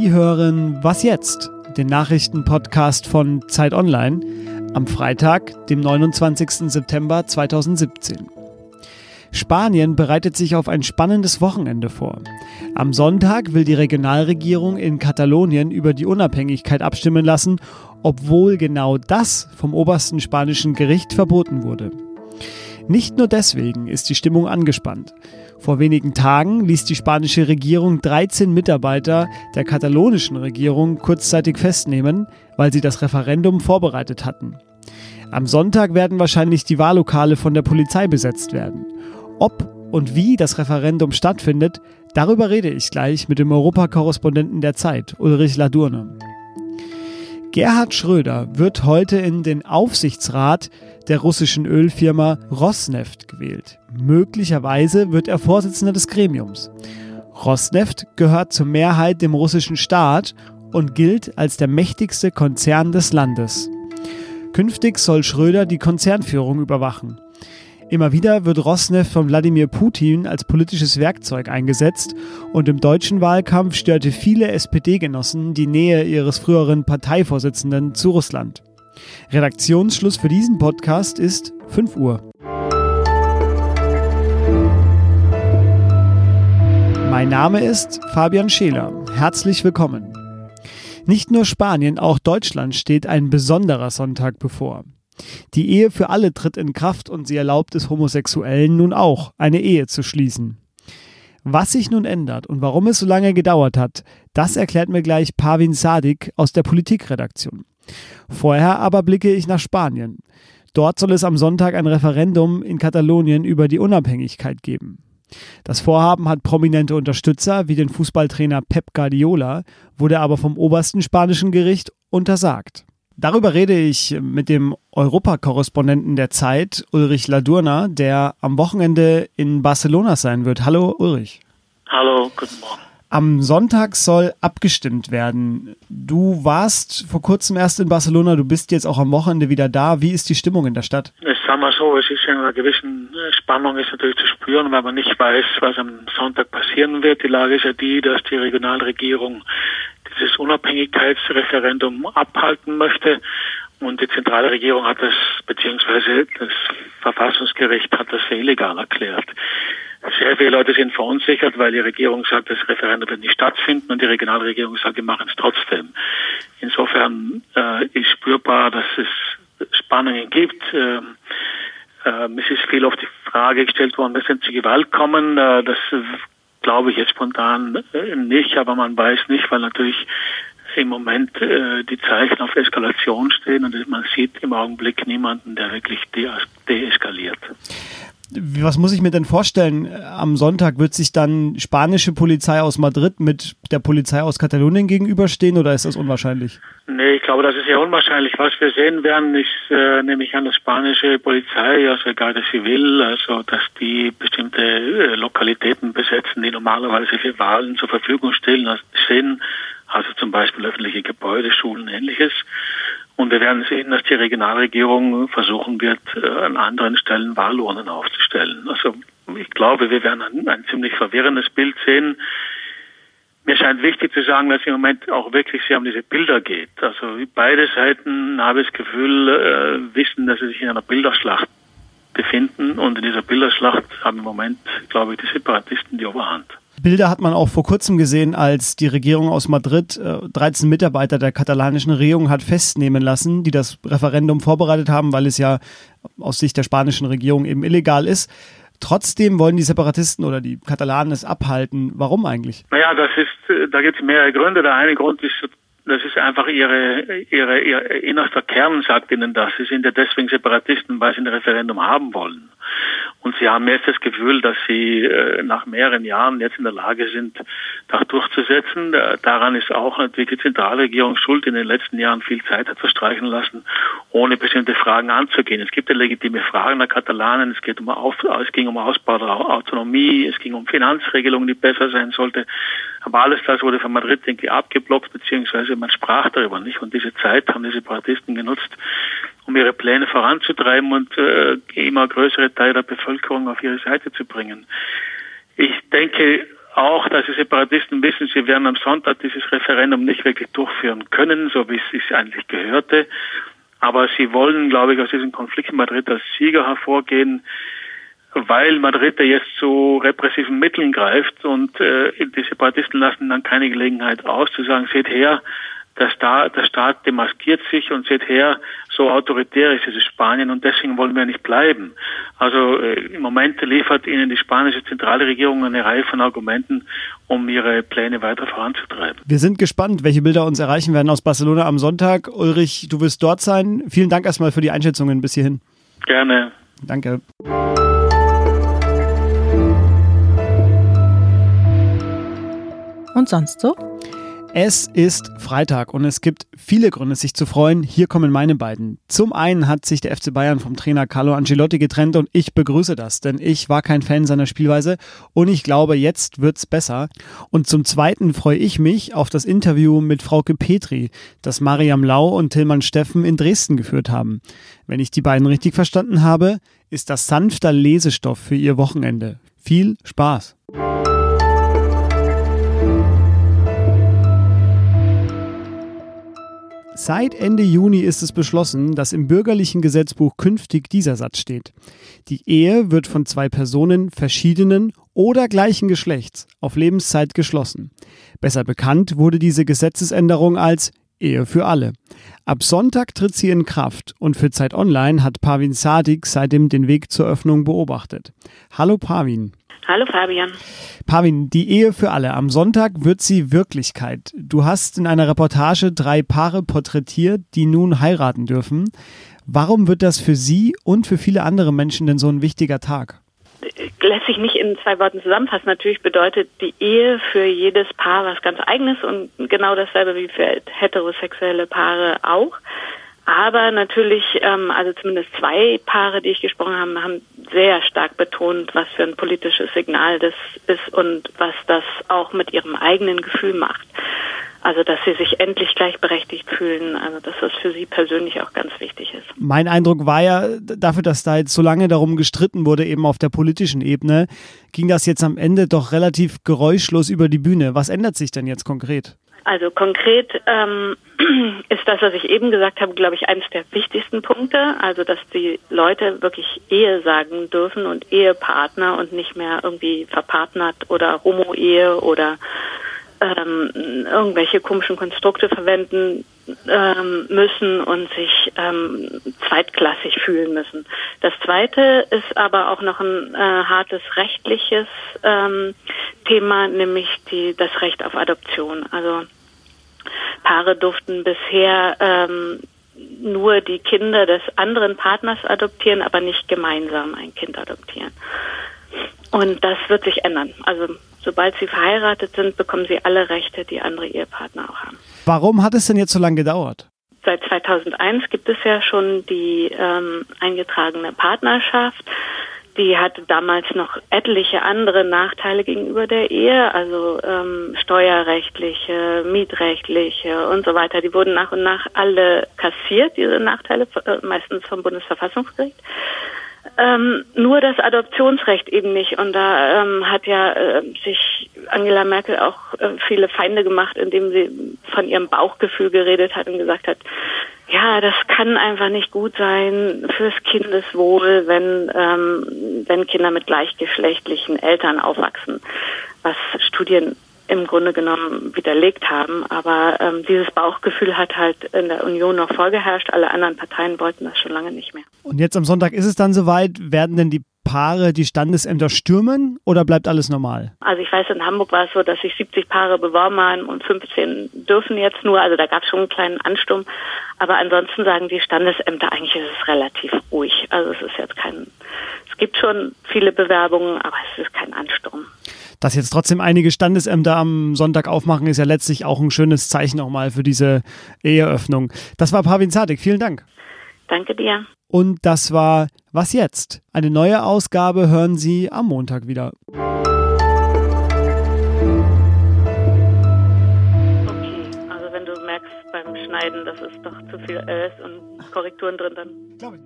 Sie hören Was jetzt? Den Nachrichtenpodcast von Zeit Online am Freitag, dem 29. September 2017. Spanien bereitet sich auf ein spannendes Wochenende vor. Am Sonntag will die Regionalregierung in Katalonien über die Unabhängigkeit abstimmen lassen, obwohl genau das vom obersten spanischen Gericht verboten wurde. Nicht nur deswegen ist die Stimmung angespannt. Vor wenigen Tagen ließ die spanische Regierung 13 Mitarbeiter der katalonischen Regierung kurzzeitig festnehmen, weil sie das Referendum vorbereitet hatten. Am Sonntag werden wahrscheinlich die Wahllokale von der Polizei besetzt werden. Ob und wie das Referendum stattfindet, darüber rede ich gleich mit dem Europakorrespondenten der Zeit, Ulrich Ladurne. Gerhard Schröder wird heute in den Aufsichtsrat der russischen Ölfirma Rosneft gewählt. Möglicherweise wird er Vorsitzender des Gremiums. Rosneft gehört zur Mehrheit dem russischen Staat und gilt als der mächtigste Konzern des Landes. Künftig soll Schröder die Konzernführung überwachen. Immer wieder wird Rosneft von Wladimir Putin als politisches Werkzeug eingesetzt und im deutschen Wahlkampf störte viele SPD-Genossen die Nähe ihres früheren Parteivorsitzenden zu Russland. Redaktionsschluss für diesen Podcast ist 5 Uhr. Mein Name ist Fabian Scheler. Herzlich willkommen. Nicht nur Spanien, auch Deutschland steht ein besonderer Sonntag bevor. Die Ehe für alle tritt in Kraft und sie erlaubt es Homosexuellen nun auch, eine Ehe zu schließen. Was sich nun ändert und warum es so lange gedauert hat, das erklärt mir gleich Pavin Sadik aus der Politikredaktion. Vorher aber blicke ich nach Spanien. Dort soll es am Sonntag ein Referendum in Katalonien über die Unabhängigkeit geben. Das Vorhaben hat prominente Unterstützer wie den Fußballtrainer Pep Guardiola, wurde aber vom obersten spanischen Gericht untersagt. Darüber rede ich mit dem Europakorrespondenten der Zeit, Ulrich Ladurna, der am Wochenende in Barcelona sein wird. Hallo Ulrich. Hallo, guten Morgen. Am Sonntag soll abgestimmt werden. Du warst vor kurzem erst in Barcelona, du bist jetzt auch am Wochenende wieder da. Wie ist die Stimmung in der Stadt? Ich sag mal so, es ist ja eine gewisse Spannung ist natürlich zu spüren, weil man nicht weiß, was am Sonntag passieren wird. Die Lage ist ja die, dass die Regionalregierung dieses Unabhängigkeitsreferendum abhalten möchte. Und die zentrale Regierung hat das, beziehungsweise das Verfassungsgericht hat das für illegal erklärt. Sehr viele Leute sind verunsichert, weil die Regierung sagt, das Referendum wird nicht stattfinden und die Regionalregierung sagt, wir machen es trotzdem. Insofern äh, ist spürbar, dass es Spannungen gibt. Ähm, äh, es ist viel auf die Frage gestellt worden, wird es zu Gewalt kommen. Äh, das glaube ich jetzt spontan äh, nicht, aber man weiß nicht, weil natürlich im Moment äh, die Zeichen auf Eskalation stehen und man sieht im Augenblick niemanden, der wirklich deeskaliert. Was muss ich mir denn vorstellen? Am Sonntag wird sich dann spanische Polizei aus Madrid mit der Polizei aus Katalonien gegenüberstehen oder ist das unwahrscheinlich? Nee, ich glaube, das ist ja unwahrscheinlich. Was wir sehen werden, ist äh, nämlich an der spanische Polizei, also Guardia Civil, also dass die bestimmte äh, Lokalitäten besetzen, die normalerweise für Wahlen zur Verfügung stehen also zum Beispiel öffentliche Gebäude, Schulen, ähnliches. Und wir werden sehen, dass die Regionalregierung versuchen wird, äh, an anderen Stellen Wahlurnen aufzustellen. Also ich glaube, wir werden ein, ein ziemlich verwirrendes Bild sehen. Mir scheint wichtig zu sagen, dass im Moment auch wirklich sehr um diese Bilder geht. Also beide Seiten, habe ich das Gefühl, äh, wissen, dass sie sich in einer Bilderschlacht befinden. Und in dieser Bilderschlacht haben im Moment, glaube ich, die Separatisten die Oberhand. Bilder hat man auch vor kurzem gesehen, als die Regierung aus Madrid äh, 13 Mitarbeiter der katalanischen Regierung hat festnehmen lassen, die das Referendum vorbereitet haben, weil es ja aus Sicht der spanischen Regierung eben illegal ist. Trotzdem wollen die Separatisten oder die Katalanen es abhalten. Warum eigentlich? Naja, das ist, äh, da gibt es mehrere Gründe. Der eine Grund ist, das ist einfach ihre, ihre, ihr innerster Kern sagt ihnen das. Sie sind ja deswegen Separatisten, weil sie ein Referendum haben wollen. Und sie haben jetzt das Gefühl, dass sie äh, nach mehreren Jahren jetzt in der Lage sind, das durchzusetzen. Daran ist auch natürlich die Zentralregierung schuld, in den letzten Jahren viel Zeit hat verstreichen lassen, ohne bestimmte Fragen anzugehen. Es gibt ja legitime Fragen der Katalanen. Es geht um Auf, es ging um Ausbau der Autonomie, es ging um Finanzregelungen, die besser sein sollte. Aber alles das wurde von Madrid, ich, abgeblockt, beziehungsweise man sprach darüber nicht. Und diese Zeit haben die Separatisten genutzt, um ihre Pläne voranzutreiben und äh, immer größere Teile der Bevölkerung auf ihre Seite zu bringen. Ich denke, auch, dass die Separatisten wissen, sie werden am Sonntag dieses Referendum nicht wirklich durchführen können, so wie es sich eigentlich gehörte. Aber sie wollen, glaube ich, aus diesem Konflikt in Madrid als Sieger hervorgehen, weil Madrid ja jetzt zu repressiven Mitteln greift und äh, die Separatisten lassen dann keine Gelegenheit aus, zu sagen, seht her, der Staat, der Staat demaskiert sich und seht her, so autoritär ist dieses Spanien und deswegen wollen wir nicht bleiben. Also äh, im Moment liefert ihnen die spanische zentrale Regierung eine Reihe von Argumenten, um ihre Pläne weiter voranzutreiben. Wir sind gespannt, welche Bilder uns erreichen werden aus Barcelona am Sonntag. Ulrich, du wirst dort sein. Vielen Dank erstmal für die Einschätzungen bis hierhin. Gerne. Danke. Und sonst so? Es ist Freitag und es gibt viele Gründe, sich zu freuen. Hier kommen meine beiden. Zum einen hat sich der FC Bayern vom Trainer Carlo Ancelotti getrennt und ich begrüße das, denn ich war kein Fan seiner Spielweise und ich glaube, jetzt wird's besser. Und zum zweiten freue ich mich auf das Interview mit Frauke Petri, das Mariam Lau und Tillmann Steffen in Dresden geführt haben. Wenn ich die beiden richtig verstanden habe, ist das sanfter Lesestoff für ihr Wochenende. Viel Spaß! Seit Ende Juni ist es beschlossen, dass im bürgerlichen Gesetzbuch künftig dieser Satz steht. Die Ehe wird von zwei Personen verschiedenen oder gleichen Geschlechts auf Lebenszeit geschlossen. Besser bekannt wurde diese Gesetzesänderung als Ehe für alle. Ab Sonntag tritt sie in Kraft und für Zeit Online hat Pavin Sadik seitdem den Weg zur Öffnung beobachtet. Hallo Pavin. Hallo Fabian. Pavin, die Ehe für alle. Am Sonntag wird sie Wirklichkeit. Du hast in einer Reportage drei Paare porträtiert, die nun heiraten dürfen. Warum wird das für Sie und für viele andere Menschen denn so ein wichtiger Tag? Lässt sich nicht in zwei Worten zusammenfassen. Natürlich bedeutet die Ehe für jedes Paar was ganz eigenes und genau dasselbe wie für heterosexuelle Paare auch. Aber natürlich, ähm, also zumindest zwei Paare, die ich gesprochen habe, haben sehr stark betont, was für ein politisches Signal das ist und was das auch mit ihrem eigenen Gefühl macht. Also, dass sie sich endlich gleichberechtigt fühlen, also dass das für sie persönlich auch ganz wichtig ist. Mein Eindruck war ja, dafür, dass da jetzt so lange darum gestritten wurde, eben auf der politischen Ebene, ging das jetzt am Ende doch relativ geräuschlos über die Bühne. Was ändert sich denn jetzt konkret? Also konkret ähm, ist das, was ich eben gesagt habe, glaube ich, eines der wichtigsten Punkte. Also, dass die Leute wirklich Ehe sagen dürfen und Ehepartner und nicht mehr irgendwie verpartnert oder Homo-Ehe oder ähm, irgendwelche komischen Konstrukte verwenden ähm, müssen und sich ähm, zweitklassig fühlen müssen. Das Zweite ist aber auch noch ein äh, hartes rechtliches ähm, Thema, nämlich die, das Recht auf Adoption. Also Paare durften bisher ähm, nur die Kinder des anderen Partners adoptieren, aber nicht gemeinsam ein Kind adoptieren. Und das wird sich ändern. Also sobald sie verheiratet sind, bekommen sie alle Rechte, die andere Ehepartner auch haben. Warum hat es denn jetzt so lange gedauert? Seit 2001 gibt es ja schon die ähm, eingetragene Partnerschaft die hatte damals noch etliche andere Nachteile gegenüber der Ehe, also ähm, steuerrechtliche, mietrechtliche und so weiter. Die wurden nach und nach alle kassiert, diese Nachteile, äh, meistens vom Bundesverfassungsgericht. Ähm, nur das Adoptionsrecht eben nicht. Und da ähm, hat ja äh, sich Angela Merkel auch äh, viele Feinde gemacht, indem sie von ihrem Bauchgefühl geredet hat und gesagt hat, ja, das kann einfach nicht gut sein fürs Kindeswohl, wenn, ähm, wenn Kinder mit gleichgeschlechtlichen Eltern aufwachsen, was Studien im Grunde genommen widerlegt haben. Aber ähm, dieses Bauchgefühl hat halt in der Union noch vorgeherrscht. Alle anderen Parteien wollten das schon lange nicht mehr. Und jetzt am Sonntag ist es dann soweit. Werden denn die Paare die Standesämter stürmen oder bleibt alles normal? Also ich weiß, in Hamburg war es so, dass sich 70 Paare beworben haben und 15 dürfen jetzt nur. Also da gab es schon einen kleinen Ansturm. Aber ansonsten sagen die Standesämter, eigentlich ist es relativ ruhig. Also es ist jetzt kein, es gibt schon viele Bewerbungen, aber es ist kein Ansturm. Dass jetzt trotzdem einige Standesämter am Sonntag aufmachen, ist ja letztlich auch ein schönes Zeichen nochmal für diese Eheöffnung. Das war Pavin Zadig. Vielen Dank. Danke dir. Und das war Was jetzt? Eine neue Ausgabe hören Sie am Montag wieder. Okay, also wenn du merkst beim Schneiden, dass es doch zu viel ist und Korrekturen drin, dann. Glaube ich.